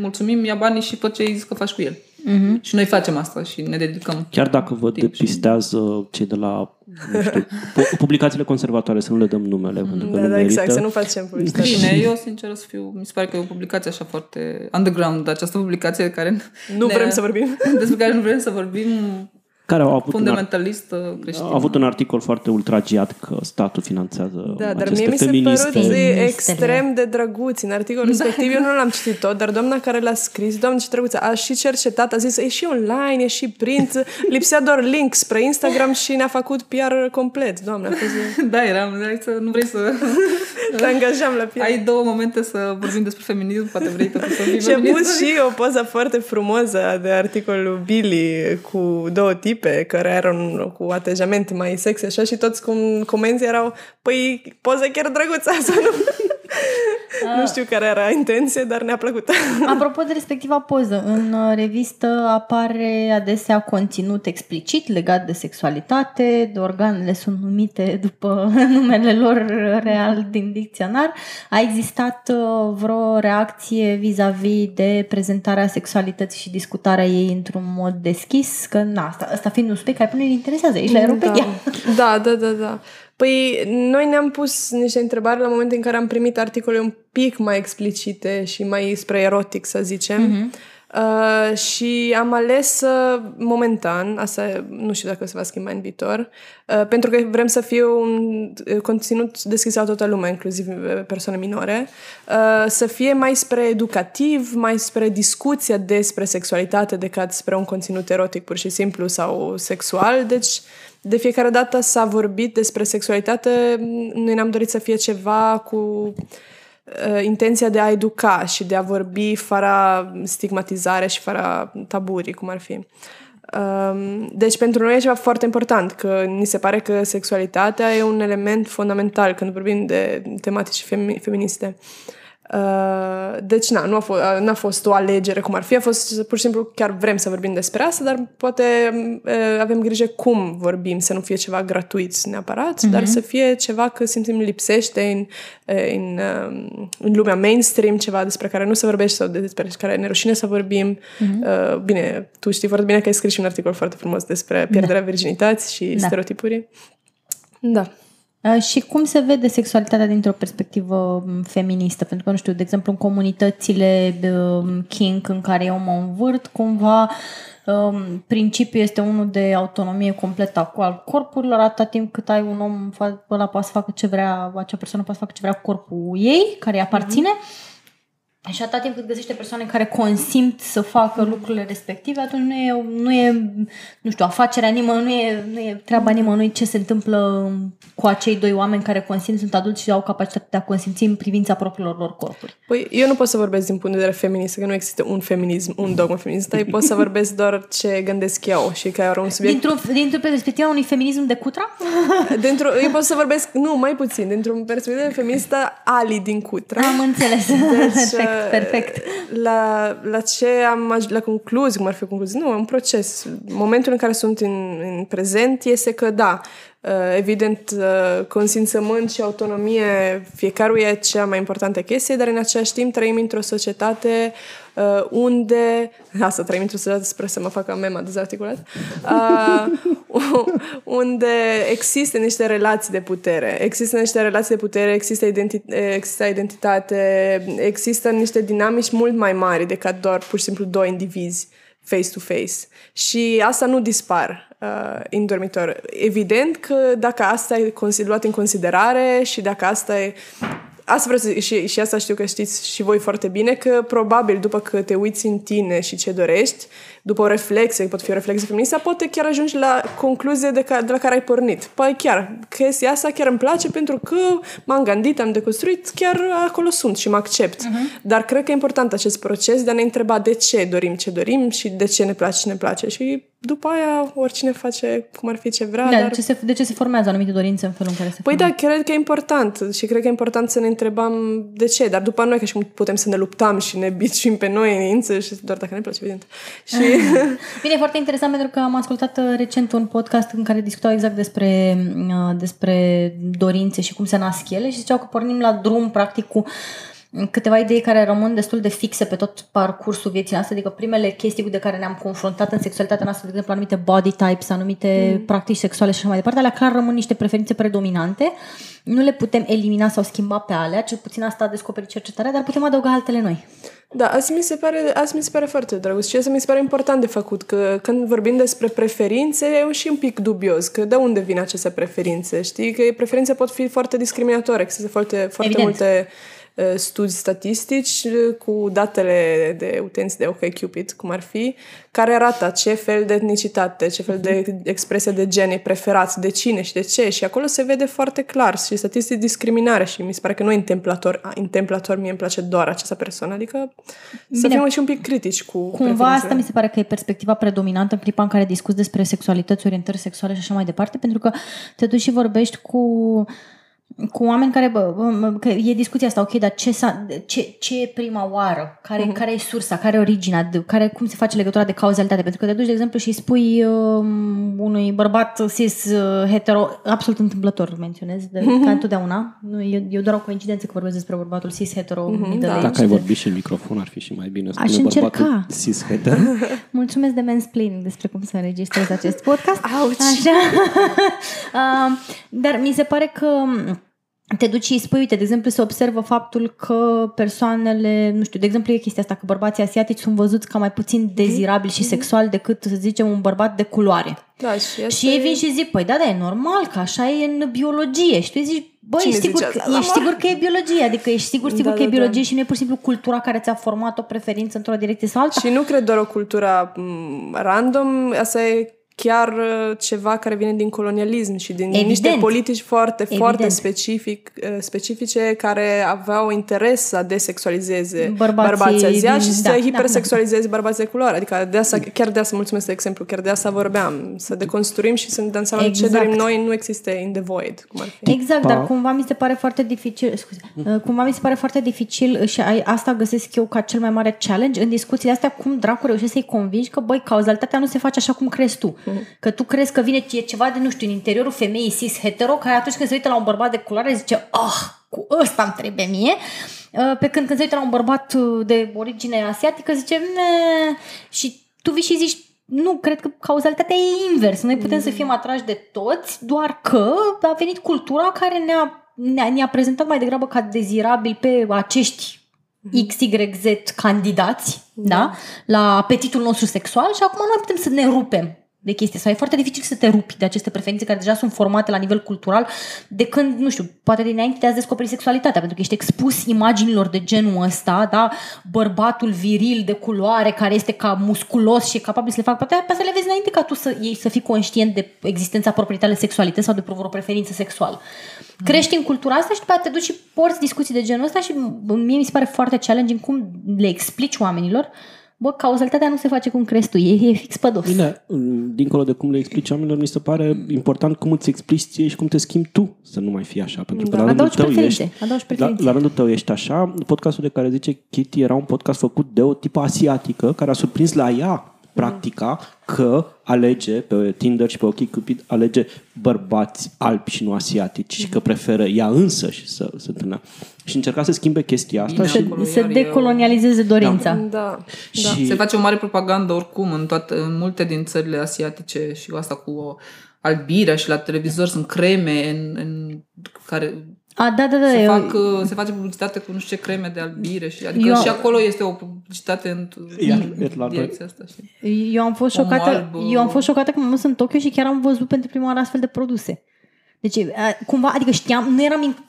mulțumim, ia banii și fă ce ai zis că faci cu el. Mm-hmm. Și noi facem asta și ne dedicăm. Chiar dacă vă timp și- depistează cei de la nu știu, pu- publicațiile conservatoare, să nu le dăm numele, pentru că Da, nu da, merită. exact, să nu facem publicitate. Bine, eu sincer să fiu, mi se pare că e o publicație așa foarte underground, această publicație de care Nu vrem să vorbim. despre care nu vrem să vorbim, Care au avut un, ar- fundamentalistă creștină. au avut un articol foarte ultragiat că statul finanțează Da, dar aceste mie mi se feministe. părut Feministele. extrem de drăguț. În articolul respectiv eu nu l-am citit tot, dar doamna care l-a scris, doamna ce drăguță, a și cercetat, a zis, e și online, e și print, lipsea doar link spre Instagram și ne-a făcut PR complet, doamna. A fost, Da, eram, hai să, nu vrei să... te angajam la PR. Ai două momente să vorbim despre feminism, poate vrei totuși să fii Și a pus feministă. și o poză foarte frumoasă de articolul Billy cu două tipe care erau cu atejament mai sexy așa și toți cum comenzi erau păi poza chiar drăguță asta nu... nu știu care era intenție, dar ne-a plăcut. Apropo de respectiva poză, în uh, revistă apare adesea conținut explicit legat de sexualitate, de organele sunt numite după numele lor real din dicționar. A existat uh, vreo reacție vis-a-vis de prezentarea sexualității și discutarea ei într-un mod deschis? Că na, asta, asta fiind un subiect care pe noi ne interesează aici la Europedia. Da, da, da, da. Păi noi ne-am pus niște întrebări la momentul în care am primit articole un pic mai explicite și mai spre erotic, să zicem. Uh, și am ales uh, momentan, asta nu știu dacă se va schimba în viitor, uh, pentru că vrem să fie un uh, conținut deschis la toată lumea, inclusiv uh, persoane minore, uh, să fie mai spre educativ, mai spre discuția despre sexualitate decât spre un conținut erotic pur și simplu sau sexual. Deci de fiecare dată s-a vorbit despre sexualitate, noi ne-am dorit să fie ceva cu uh, intenția de a educa și de a vorbi fără stigmatizare și fără taburi, cum ar fi. Um, deci pentru noi e ceva foarte important, că ni se pare că sexualitatea e un element fundamental când vorbim de tematici femi- feministe. Uh, deci, na, nu a fost, uh, n-a fost o alegere cum ar fi, a fost pur și simplu chiar vrem să vorbim despre asta, dar poate uh, avem grijă cum vorbim, să nu fie ceva gratuit neapărat, uh-huh. dar să fie ceva că simțim lipsește în, în, în lumea mainstream, ceva despre care nu se vorbește sau despre care ne rușine să vorbim. Uh-huh. Bine, tu știi foarte bine că ai scris și un articol foarte frumos despre pierderea da. virginității și da. stereotipuri. Da. Uh, și cum se vede sexualitatea dintr-o perspectivă um, feministă? Pentru că, nu știu, de exemplu, în comunitățile um, kink în care eu mă învârt, cumva um, principiul este unul de autonomie completă al corpurilor, atâta timp cât ai un om, ăla poate să facă ce vrea, acea persoană poate să facă ce vrea cu corpul ei, care îi aparține. Mm-hmm și atâta timp cât găsește persoane care consimt să facă lucrurile respective, atunci nu e, nu e nu știu, afacerea nimănui, nu e, nu e treaba nimănui ce se întâmplă cu acei doi oameni care consimt, sunt adulți și au capacitatea de a consimți în privința propriilor lor corpuri. Păi, eu nu pot să vorbesc din punct de vedere feminist, că nu există un feminism, un dogma feminist, dar pot să vorbesc doar ce gândesc eu și că are un subiect... Dintr-o, dintr-o perspectivă unui feminism de cutra? Dintr-o, eu pot să vorbesc, nu, mai puțin, dintr-o perspectivă feministă Ali din cutra. Am înțeles. Deci, perfect. La, la ce am la concluzii, cum ar fi concluzii? Nu, un proces. Momentul în care sunt în, în prezent este că, da, uh, evident, uh, consimțământ și autonomie fiecăruia e cea mai importantă chestie, dar în același timp trăim într-o societate uh, unde... Asta, trăim într-o societate, sper să mă facă mema dezarticulat. Uh, unde există niște relații de putere. Există niște relații de putere, există, identi- există identitate, există niște dinamici mult mai mari decât doar pur și simplu doi indivizi face-to-face. Și asta nu dispar uh, în dormitor. Evident că dacă asta e luat în considerare și dacă asta e Asta vreau să, și, și asta știu că știți și voi foarte bine, că probabil după că te uiți în tine și ce dorești, după o reflexie, pot fi o reflexie feministă, poate chiar ajungi la concluzie de, ca, de la care ai pornit. Păi chiar, chestia asta chiar îmi place pentru că m-am gândit, am deconstruit, chiar acolo sunt și mă accept. Uh-huh. Dar cred că e important acest proces de a ne întreba de ce dorim ce dorim și de ce ne place ce ne place. Și după aia oricine face cum ar fi ce vrea. Da, dar... de, ce se, de ce se formează anumite dorințe în felul în care se Păi formează? da, cred că e important și cred că e important să ne întrebăm de ce, dar după noi ca și cum putem să ne luptăm și ne biciuim pe noi în ință și doar dacă ne place, evident. Și... Bine, e foarte interesant pentru că am ascultat uh, recent un podcast în care discutau exact despre, uh, despre dorințe și cum se nasc ele și ziceau că pornim la drum practic cu câteva idei care rămân destul de fixe pe tot parcursul vieții noastre, adică primele chestii de care ne-am confruntat în sexualitatea noastră, de exemplu, anumite body types, anumite mm. practici sexuale și așa mai departe, alea clar rămân niște preferințe predominante, nu le putem elimina sau schimba pe alea, cel puțin asta a descoperit cercetarea, dar putem adăuga altele noi. Da, asta mi se pare, asta mi se pare foarte drăguț și asta mi se pare important de făcut, că când vorbim despre preferințe e și un pic dubios, că de unde vin aceste preferințe, știi? Că preferințe pot fi foarte discriminatoare, există foarte, foarte Evident. multe Uh, studii statistici uh, cu datele de utenți de OkCupid, cum ar fi, care arată ce fel de etnicitate, ce fel de mhm. expresie de gen e preferat, de cine și de ce. Și acolo se vede foarte clar și statistici discriminare și mi se pare că nu e întemplator. A, întemplator mie îmi place doar această persoană, adică Bine. să fim și un pic critici cu Cumva asta mi se pare că e perspectiva predominantă în clipa în care discuți despre sexualități, orientări sexuale și așa mai departe, pentru că te duci și vorbești cu cu oameni care, bă, bă, că e discuția asta, ok, dar ce, ce, ce e prima oară? Care, uh-huh. care e sursa? Care e originea? Care, cum se face legătura de cauzalitate? Pentru că te duci, de exemplu, și îi spui uh, unui bărbat cis uh, hetero, absolut întâmplător menționez, de, uh-huh. ca întotdeauna. Nu, e, e doar o coincidență că vorbesc despre bărbatul cis hetero. Uh-huh, da. Dacă ai vorbit și în microfon, ar fi și mai bine. Aș încerca. cis hetero. Mulțumesc de mansplaining despre cum să înregistrez acest podcast. Auci. Așa. uh, dar mi se pare că te duci și îi spui, uite, de exemplu, se observă faptul că persoanele, nu știu, de exemplu, e chestia asta, că bărbații asiatici sunt văzuți ca mai puțin mhm. dezirabili mm-hmm. și sexual decât, să zicem, un bărbat de culoare. Da, și, și ei vin și zic, păi da, da, e normal, că așa e în biologie. Și tu zici, băi, ești sigur, că, ești sigur că e biologie, adică ești sigur, sigur da, că da, e biologie da. și nu e pur și simplu cultura care ți-a format o preferință într-o direcție sau alta. Și nu cred doar o cultură random, asta e chiar uh, ceva care vine din colonialism și din Evident. niște politici foarte, Evident. foarte specific, uh, specifice care aveau interes să desexualizeze Bărbații bărbații aziați din- și să da, da, hipersexualizeze bărbații de culoare. Adică de asta, chiar de asta, mulțumesc de exemplu, chiar de asta vorbeam. Să deconstruim și să ne dăm seama Exact. ce dorim noi nu există in the void. Cum ar fi. Exact, Pa. dar cumva mi se pare foarte dificil, scuze, uh, cumva mi se pare foarte dificil și ai- asta găsesc eu ca cel mai mare challenge în discuțiile astea, cum dracu reușești să-i convingi că, băi, cauzalitatea nu se face așa cum crezi tu. Că tu crezi că vine e ceva de, nu știu, în interiorul femeii cis-hetero, care atunci când se uită la un bărbat de culoare zice, ah, cu ăsta îmi trebuie mie. Uh, Pe când când se uită la un bărbat uh, de origine asiatică zice, ne și tu vii și zici, nu, cred că cauzalitatea e invers. Noi putem să fim atrași de toți, doar că a venit cultura care ne-a, ne-a, ne-a prezentat mai degrabă ca dezirabil pe acești XYZ candidați da? la apetitul nostru sexual și acum noi putem să ne rupem de chestii. Sau e foarte dificil să te rupi de aceste preferințe care deja sunt formate la nivel cultural de când, nu știu, poate dinainte de a descoperi sexualitatea, pentru că ești expus imaginilor de genul ăsta, da? Bărbatul viril de culoare care este ca musculos și e capabil să le facă poate pe să le vezi înainte ca tu să, ei să fii conștient de existența propriei tale sexualități sau de vreo preferință sexuală. Crești în cultura asta și după aceea te duci și porți discuții de genul ăsta și mie mi se pare foarte challenging cum le explici oamenilor Bă, cauzalitatea nu se face cum crezi tu, e, e fix pe dos. Bine, dincolo de cum le explici oamenilor, mi se pare important cum îți explici ție și cum te schimbi tu să nu mai fii așa. Pentru că Da. la rândul Adaugi tău preferințe, ești, adaugi la, preferințe. la rândul tău ești așa. Podcastul de care zice Kitty era un podcast făcut de o tipă asiatică care a surprins la ea practica că alege pe Tinder și pe OkCupid alege bărbați albi și nu asiatici și că preferă ea însăși să se întâlnă. Și încerca să schimbe chestia asta Bine, și, acolo. Să iar e decolonializeze dorința. Da, da. și Se face o mare propagandă oricum în, toate, în multe din țările asiatice și asta cu o albirea și la televizor sunt creme în, în care A, da, da, da. se, eu- fac, uh, se face publicitate cu nu știu ce creme de albire și adică Eu- și acolo este o publicitate în, Iar- în iar la noi- direcția asta. Și... Eu am fost Omul șocată, alb, eu am fost șocată când m-am dus în Tokyo și chiar am văzut pentru prima oară astfel de produse. Deci, a, cumva, adică știam, nu eram, in-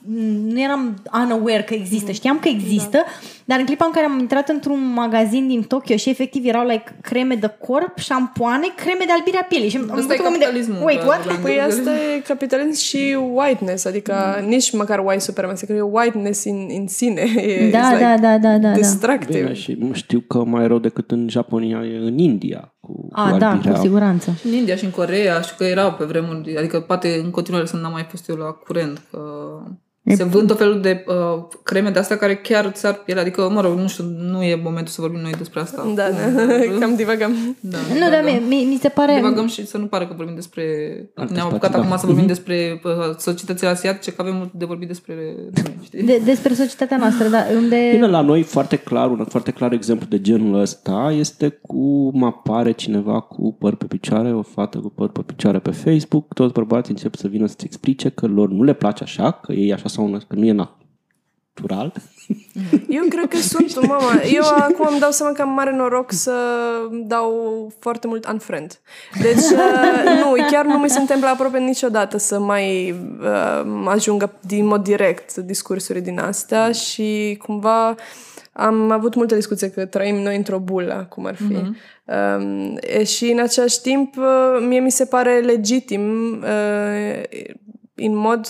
nu eram unaware că există, știam că există, dar în clipa în care am intrat într-un magazin din Tokyo și efectiv erau like creme de corp, șampoane, creme de albire a pielii. Și am Asta avut e un moment de, capitalismul, Wait, da, what? la- Păi asta e capitalism și whiteness, adică nici măcar white supremacy, că e whiteness în, în sine. E, Da, it's like da, da, da, da, da. Distractive. Bine, și știu că mai rău decât în Japonia e în India cu, A, cu da, albirea. cu siguranță. Și în India și în Coreea, știu că erau pe vremuri, adică poate în continuare să n-am mai fost eu la curent, că se vând tot felul de uh, creme de astea care chiar îți ar pielea, adică, mă rog, nu știu, nu e momentul să vorbim noi despre asta. Da, da. Cam divagăm. da Nu, dar mi, mi, mi se pare... Divagăm și să nu pare că vorbim despre... Alte ne-am apucat spații, acum da. să vorbim despre uh, societățile asiatice, că avem mult de vorbit despre noi, știi? De, despre societatea noastră, da, unde... Bine, la noi foarte clar, un foarte clar exemplu de genul ăsta este cum apare cineva cu păr pe picioare, o fată cu păr pe picioare pe Facebook, toți bărbații încep să vină să-ți explice că lor nu le place așa, că ei așa sau că nu e natural. Eu cred că sunt, mama, eu acum îmi dau seama că am mare noroc să dau foarte mult unfriend. Deci, uh, nu, chiar nu mi se întâmplă aproape niciodată să mai uh, ajungă din mod direct discursuri din astea și cumva am avut multe discuții că trăim noi într-o bulă, cum ar fi. Mm-hmm. Um, e, și în același timp, uh, mie mi se pare legitim uh, în mod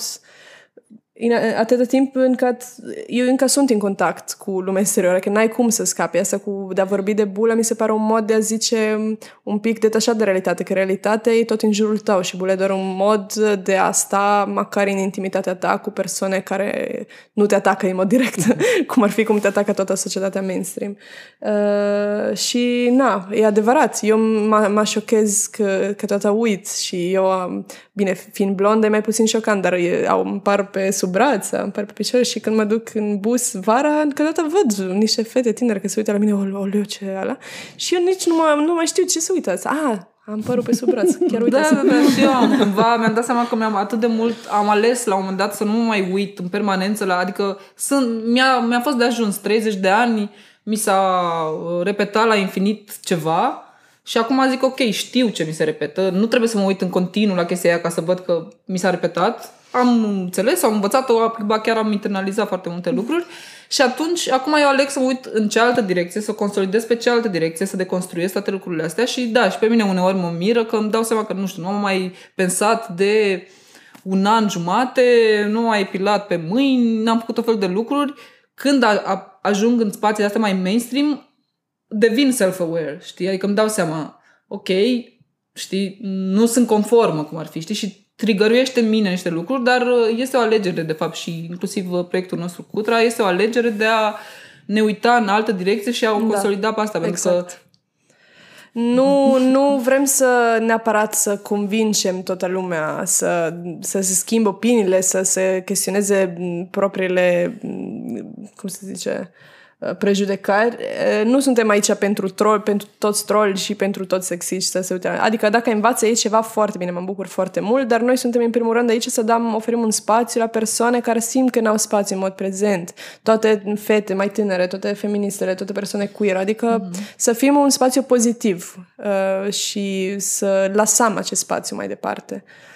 în atâta timp încât eu încă sunt în contact cu lumea exterioară, că n-ai cum să scapi. Asta cu de a vorbi de bulă mi se pare un mod de a zice un pic detașat de realitate, că realitatea e tot în jurul tău și bulă e doar un mod de a sta măcar în intimitatea ta cu persoane care nu te atacă în mod direct, cum ar fi cum te atacă toată societatea mainstream. Uh, și na, e adevărat, eu mă, mă șochez că, că toată uit și eu am, bine, fiind blondă e mai puțin șocant, dar e, au, îmi par pe sub braț, îmi par pe picioare și când mă duc în bus vara, câteodată văd niște fete tinere că se uită la mine, oleu, ce e ala? Și eu nici nu, mă, nu mai știu ce se uită. Ah, am părul pe sub braț, chiar uite. Da, da, da, și eu am cumva, mi-am dat seama că mi-am atât de mult, am ales la un moment dat să nu mă mai uit în permanență la, adică sunt, mi-a, mi-a fost de ajuns 30 de ani, mi s-a uh, repetat la infinit ceva și acum zic ok, știu ce mi se repetă, nu trebuie să mă uit în continuu la chestia aia ca să văd că mi s-a repetat am înțeles, am învățat, ba chiar am internalizat foarte multe lucruri și atunci, acum eu aleg să mă uit în cealaltă direcție, să consolidez pe cealaltă direcție, să deconstruiesc toate lucrurile astea și da, și pe mine uneori mă miră că îmi dau seama că, nu știu, nu am mai pensat de un an jumate, nu am mai pilat pe mâini, n-am făcut o fel de lucruri. Când a, a, ajung în spațiile astea mai mainstream, devin self-aware, știi? Adică îmi dau seama, ok, știi, nu sunt conformă cum ar fi, știi? Și trigăruiește în mine niște lucruri, dar uh, este o alegere, de fapt, și inclusiv uh, proiectul nostru Cutra, este o alegere de a ne uita în altă direcție și a o da. consolida da, pe asta. Exact. Pentru că exact. nu, nu vrem să neapărat să convingem toată lumea să, să se schimbe opiniile, să se chestioneze propriile, cum se zice, Uh, prejudecări. Uh, nu suntem aici pentru troll, pentru toți troll și pentru toți sexiști să se uite. Adică dacă învață ei ceva foarte bine, mă bucur foarte mult, dar noi suntem în primul rând aici să dăm, oferim un spațiu la persoane care simt că n-au spațiu în mod prezent. Toate fete mai tinere, toate feministele, toate persoane queer. Adică mm-hmm. să fim un spațiu pozitiv uh, și să lăsăm acest spațiu mai departe. Mm,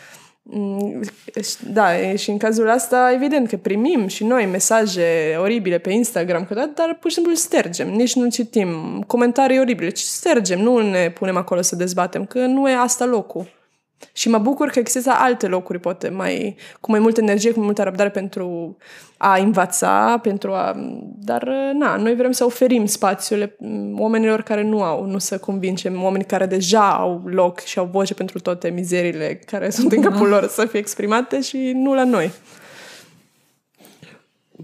da, și în cazul ăsta, evident că primim și noi mesaje oribile pe Instagram, câteodată, dar pur și simplu stergem, nici nu citim. Comentarii oribile, ci stergem, nu ne punem acolo să dezbatem, că nu e asta locul. Și mă bucur că există alte locuri, poate, mai, cu mai multă energie, cu mai multă răbdare pentru a învăța, pentru a... Dar, na, noi vrem să oferim spațiule oamenilor care nu au, nu să convingem, oameni care deja au loc și au voce pentru toate mizerile care sunt în capul lor să fie exprimate și nu la noi.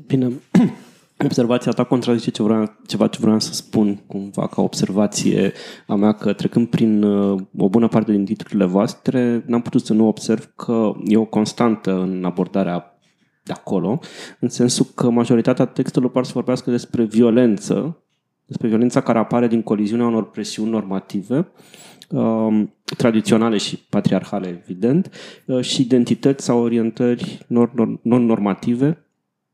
Bine, observația ta contrazice ce vreau, ceva ce vreau să spun cumva ca observație a mea că trecând prin uh, o bună parte din titlurile voastre n-am putut să nu observ că e o constantă în abordarea de acolo, în sensul că majoritatea textelor par să vorbească despre violență, despre violența care apare din coliziunea unor presiuni normative, um, tradiționale și patriarhale, evident, uh, și identități sau orientări non-normative,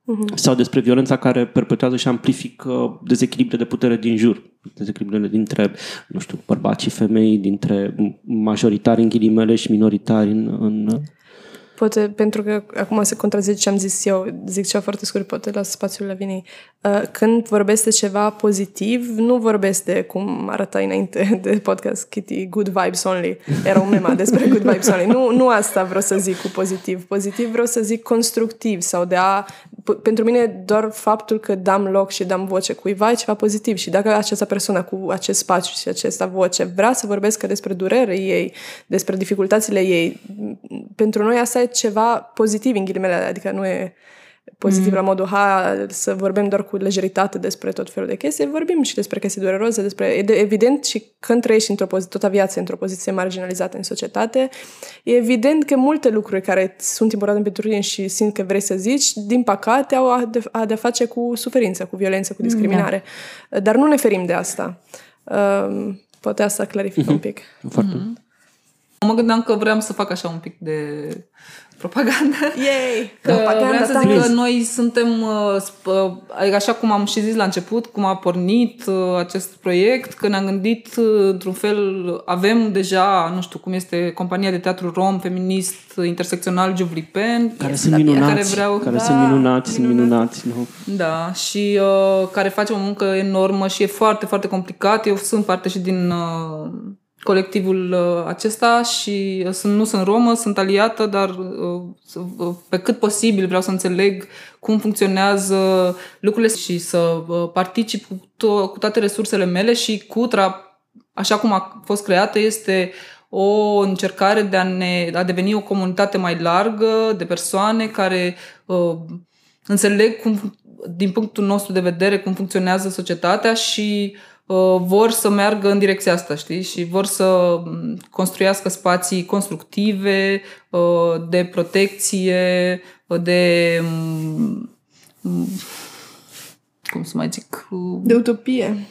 uh-huh. sau despre violența care perpetuează și amplifică dezechilibre de putere din jur. Dezechilibrele dintre, nu știu, bărbați și femei, dintre majoritari în ghilimele și minoritari în, în Poate, pentru că acum se contrazice ce am zis eu, zic ceva foarte scurt, poate la spațiul la vinei. Uh, când vorbește ceva pozitiv, nu vorbește cum arăta înainte de podcast Kitty, good vibes only. Era un mema despre good vibes only. Nu, nu asta vreau să zic cu pozitiv. Pozitiv vreau să zic constructiv sau de a... Pentru mine doar faptul că dam loc și dam voce cuiva e ceva pozitiv și dacă această persoană cu acest spațiu și această voce vrea să vorbească despre durere ei, despre dificultățile ei, pentru noi asta e ceva pozitiv în ghilimele, adică nu e pozitiv mm. la modul, ha, să vorbim doar cu lejeritate despre tot felul de chestii, vorbim și despre chestii dureroase, despre, evident, și când trăiești într-o poziție, toată viața într-o poziție marginalizată în societate, e evident că multe lucruri care sunt importante pentru tine și simt că vrei să zici, din păcate, au a de, a de face cu suferință, cu violență, cu discriminare. Da. Dar nu ne ferim de asta. Um, poate asta clarifică mm-hmm. un pic. Foarte. Mm-hmm. Mă gândeam că vreau să fac așa un pic de propagandă. Yay! Că propaganda vreau să zic că noi suntem, uh, uh, adică așa cum am și zis la început, cum a pornit uh, acest proiect, că ne-am gândit într-un fel, avem deja, nu știu cum este, compania de teatru rom, feminist, intersecțional, Giuvlipen. Care sunt minunați, care, vreau, care da, sunt minunați, sunt minunați. Nu? Da, și uh, care face o muncă enormă și e foarte, foarte complicat. Eu sunt parte și din... Uh, colectivul uh, acesta și uh, sunt, nu sunt romă, sunt aliată, dar uh, pe cât posibil vreau să înțeleg cum funcționează lucrurile și să particip cu, to- cu toate resursele mele și CUTRA, așa cum a fost creată, este o încercare de a, ne, a deveni o comunitate mai largă de persoane care uh, înțeleg cum, din punctul nostru de vedere cum funcționează societatea și Uh, vor să meargă în direcția asta, știi? Și vor să mm, construiască spații constructive, uh, de protecție, uh, de mm, mm, cum să mai zic? De utopie.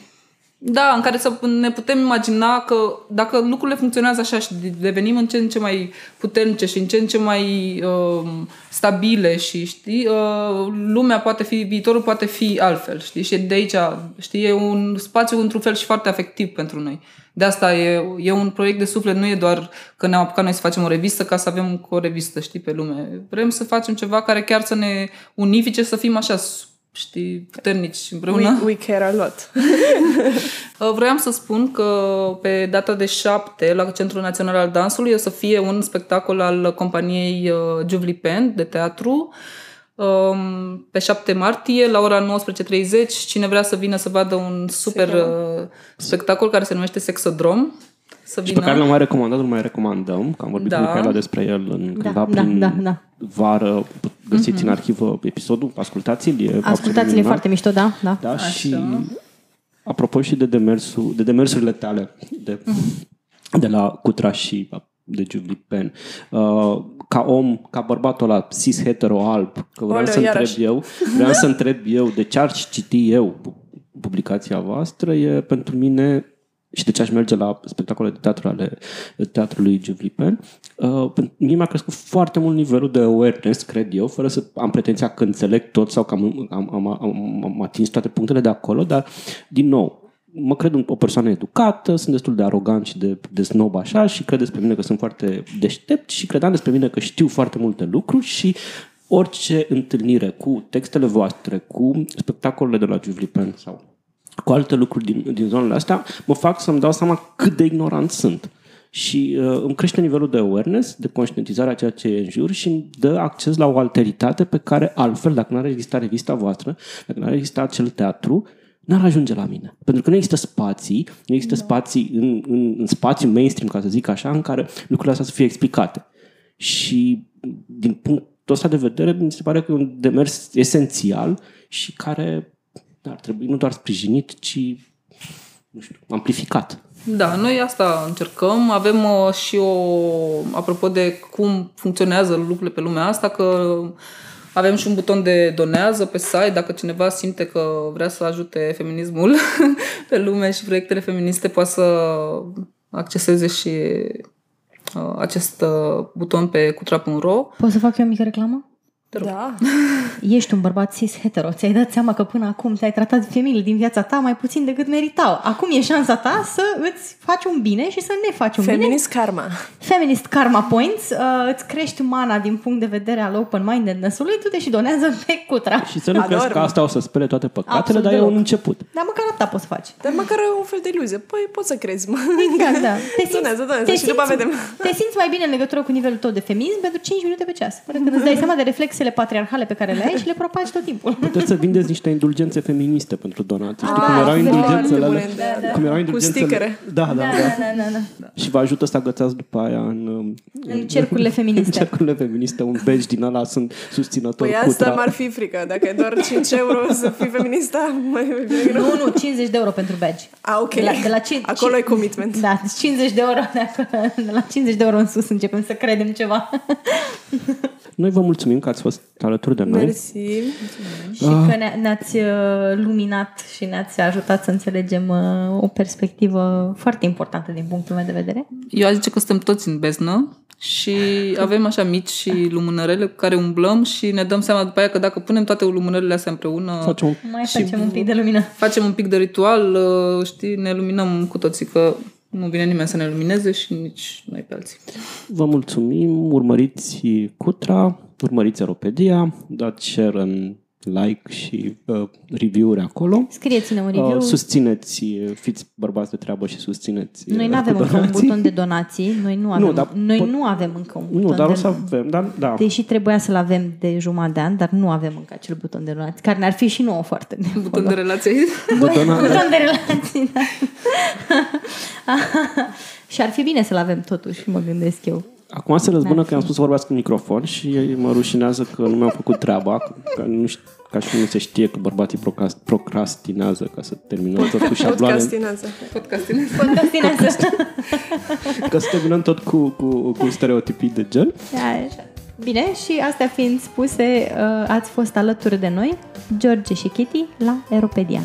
Da, în care să ne putem imagina că dacă lucrurile funcționează așa și devenim în ce în ce mai puternice și în ce în ce mai uh, stabile și știi, uh, lumea poate fi, viitorul poate fi altfel, știi, și de aici, știi, e un spațiu într-un fel și foarte afectiv pentru noi. De asta e, e un proiect de suflet, nu e doar că ne-am apucat noi să facem o revistă ca să avem o revistă, știi, pe lume. Vrem să facem ceva care chiar să ne unifice, să fim așa știi, puternici împreună. We, we care a lot. Uh, vreau să spun că pe data de 7 la Centrul Național al Dansului o să fie un spectacol al companiei uh, Juvli Pen de teatru um, pe 7 martie la ora 19.30 cine vrea să vină să vadă un super uh, spectacol care se numește Sexodrom să vină. Și pe care l-am mai recomandat, îl mai recomandăm, că am vorbit da. cu Micaela despre el în da, cândva da, prin da, da. vară. Găsiți mm-hmm. în arhivă episodul, ascultați-l. E ascultați-l, e foarte mișto, da. Da, da și apropo și de, demersul, de demersurile tale, de, mm-hmm. de la Cutra și de Julie Penn. Uh, ca om, ca bărbatul ăla cis hetero alb, că vreau Oleu, să iarăși. întreb eu, vreau să întreb eu de ce ar citi eu publicația voastră, e pentru mine și de ce aș merge la spectacole de teatru ale teatrului Juvlipen, uh, mie mi-a crescut foarte mult nivelul de awareness, cred eu, fără să am pretenția că înțeleg tot sau că am, am, am, am, am atins toate punctele de acolo, dar, din nou, mă cred o persoană educată, sunt destul de arogant și de, de snob așa și cred despre mine că sunt foarte deștept și credeam despre mine că știu foarte multe lucruri și orice întâlnire cu textele voastre, cu spectacolele de la Juvlipen sau cu alte lucruri din, din zonele astea, mă fac să-mi dau seama cât de ignorant sunt. Și uh, îmi crește nivelul de awareness, de conștientizare a ceea ce e în jur și îmi dă acces la o alteritate pe care altfel, dacă nu ar exista revista voastră, dacă nu ar exista acel teatru, n-ar ajunge la mine. Pentru că nu există spații, nu există no. spații în, în, în spațiu mainstream, ca să zic așa, în care lucrurile astea să fie explicate. Și din punctul ăsta de vedere, mi se pare că e un demers esențial și care ar trebui nu doar sprijinit, ci nu știu, amplificat. Da, noi asta încercăm. Avem uh, și o, apropo de cum funcționează lucrurile pe lumea asta, că avem și un buton de donează pe site dacă cineva simte că vrea să ajute feminismul pe lume și proiectele feministe poate să acceseze și uh, acest uh, buton pe cutra.ro. Poți să fac eu o mică reclamă? Da. Ești un bărbat cis hetero. Ți-ai dat seama că până acum te-ai tratat femeile din viața ta mai puțin decât meritau. Acum e șansa ta să îți faci un bine și să ne faci un Feminist bine. karma. Feminist karma points. Uh, îți crești mana din punct de vedere al open-mindedness-ului, tu te și donează pe cutra. Și să nu crezi că asta o să spere toate păcatele, Absolut dar e un început. Dar măcar atâta poți să faci. Dar măcar un fel de iluzie. Păi poți să crezi, mă. Exact, da. Te simți, donează, donează te și simți, după vedem. Te simți mai bine în legătură cu nivelul tău de feminism pentru 5 minute pe ceas. Până când îți dai seama de reflexele patriarhale patriarhale pe care le ai și le propagi tot timpul. Puteți să vindeți niște indulgențe feministe pentru donații. Știi cum erau indulgențele alea? Da, da. Cum erau indulgențele? Cu stickere. Da, da, da. da, da, da. Și vă ajută să agățați după aia în... În cercurile feministe. În cercurile feministe. Un badge din ăla sunt susținător Păi asta m-ar fi frică. Dacă e doar 5 euro să fii feminista, mai Nu, nu, 50 de euro pentru badge. Ah, ok. De la, de la 5, Acolo e commitment. Da, 50 de euro. De la 50 de euro în sus începem să credem ceva. Noi vă mulțumim că ați fost alături de noi. Mersi. Și ah. că ne- ne-ați uh, luminat și ne-ați ajutat să înțelegem uh, o perspectivă foarte importantă din punctul meu de vedere. Eu aș zice că suntem toți în beznă și avem așa mici și lumânărele cu care umblăm și ne dăm seama după aia că dacă punem toate lumânările astea împreună facem, mai facem un pic de lumină. Facem un pic de ritual, uh, știi, ne luminăm cu toții că nu vine nimeni să ne lumineze și nici noi pe alții. Vă mulțumim, urmăriți Cutra, urmăriți Aeropedia, dați share în like și uh, review-uri acolo. Scrieți-ne un review. Uh, susțineți, fiți bărbați de treabă și susțineți Noi nu avem încă un buton de donații. Noi nu avem, nu, dar noi pot... nu avem încă un buton Nu, dar de... o să avem. Dar, da. Deși trebuia să-l avem de jumătate de an, dar nu avem încă acel buton de donații, care ne-ar fi și nouă foarte Buton de relații. Buton, buton de relații, da. și ar fi bine să-l avem totuși, mă gândesc eu. Acum se răzbună că am spus să vorbească în microfon și mă rușinează că nu mi-am făcut treaba, că nu știu, ca și nu se știe că bărbații procrastinează ca să terminăm tot cu șabloane. Podcastinează. Podcastinează. Podcastinează. ca să terminăm tot cu, cu, cu stereotipii de gen. Da, așa. Bine, și astea fiind spuse, uh, ați fost alături de noi, George și Kitty, la Aeropedia.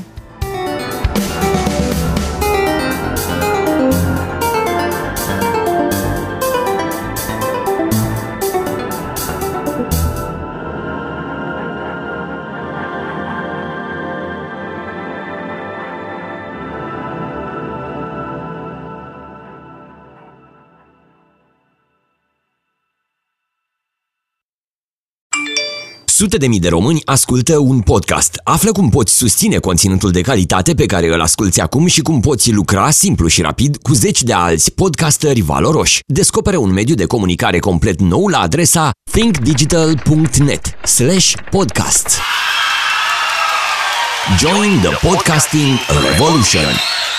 Sute de mii de români ascultă un podcast. Află cum poți susține conținutul de calitate pe care îl asculti acum și cum poți lucra simplu și rapid cu zeci de alți podcasteri valoroși. Descoperă un mediu de comunicare complet nou la adresa thinkdigital.net slash podcast. Join the podcasting revolution!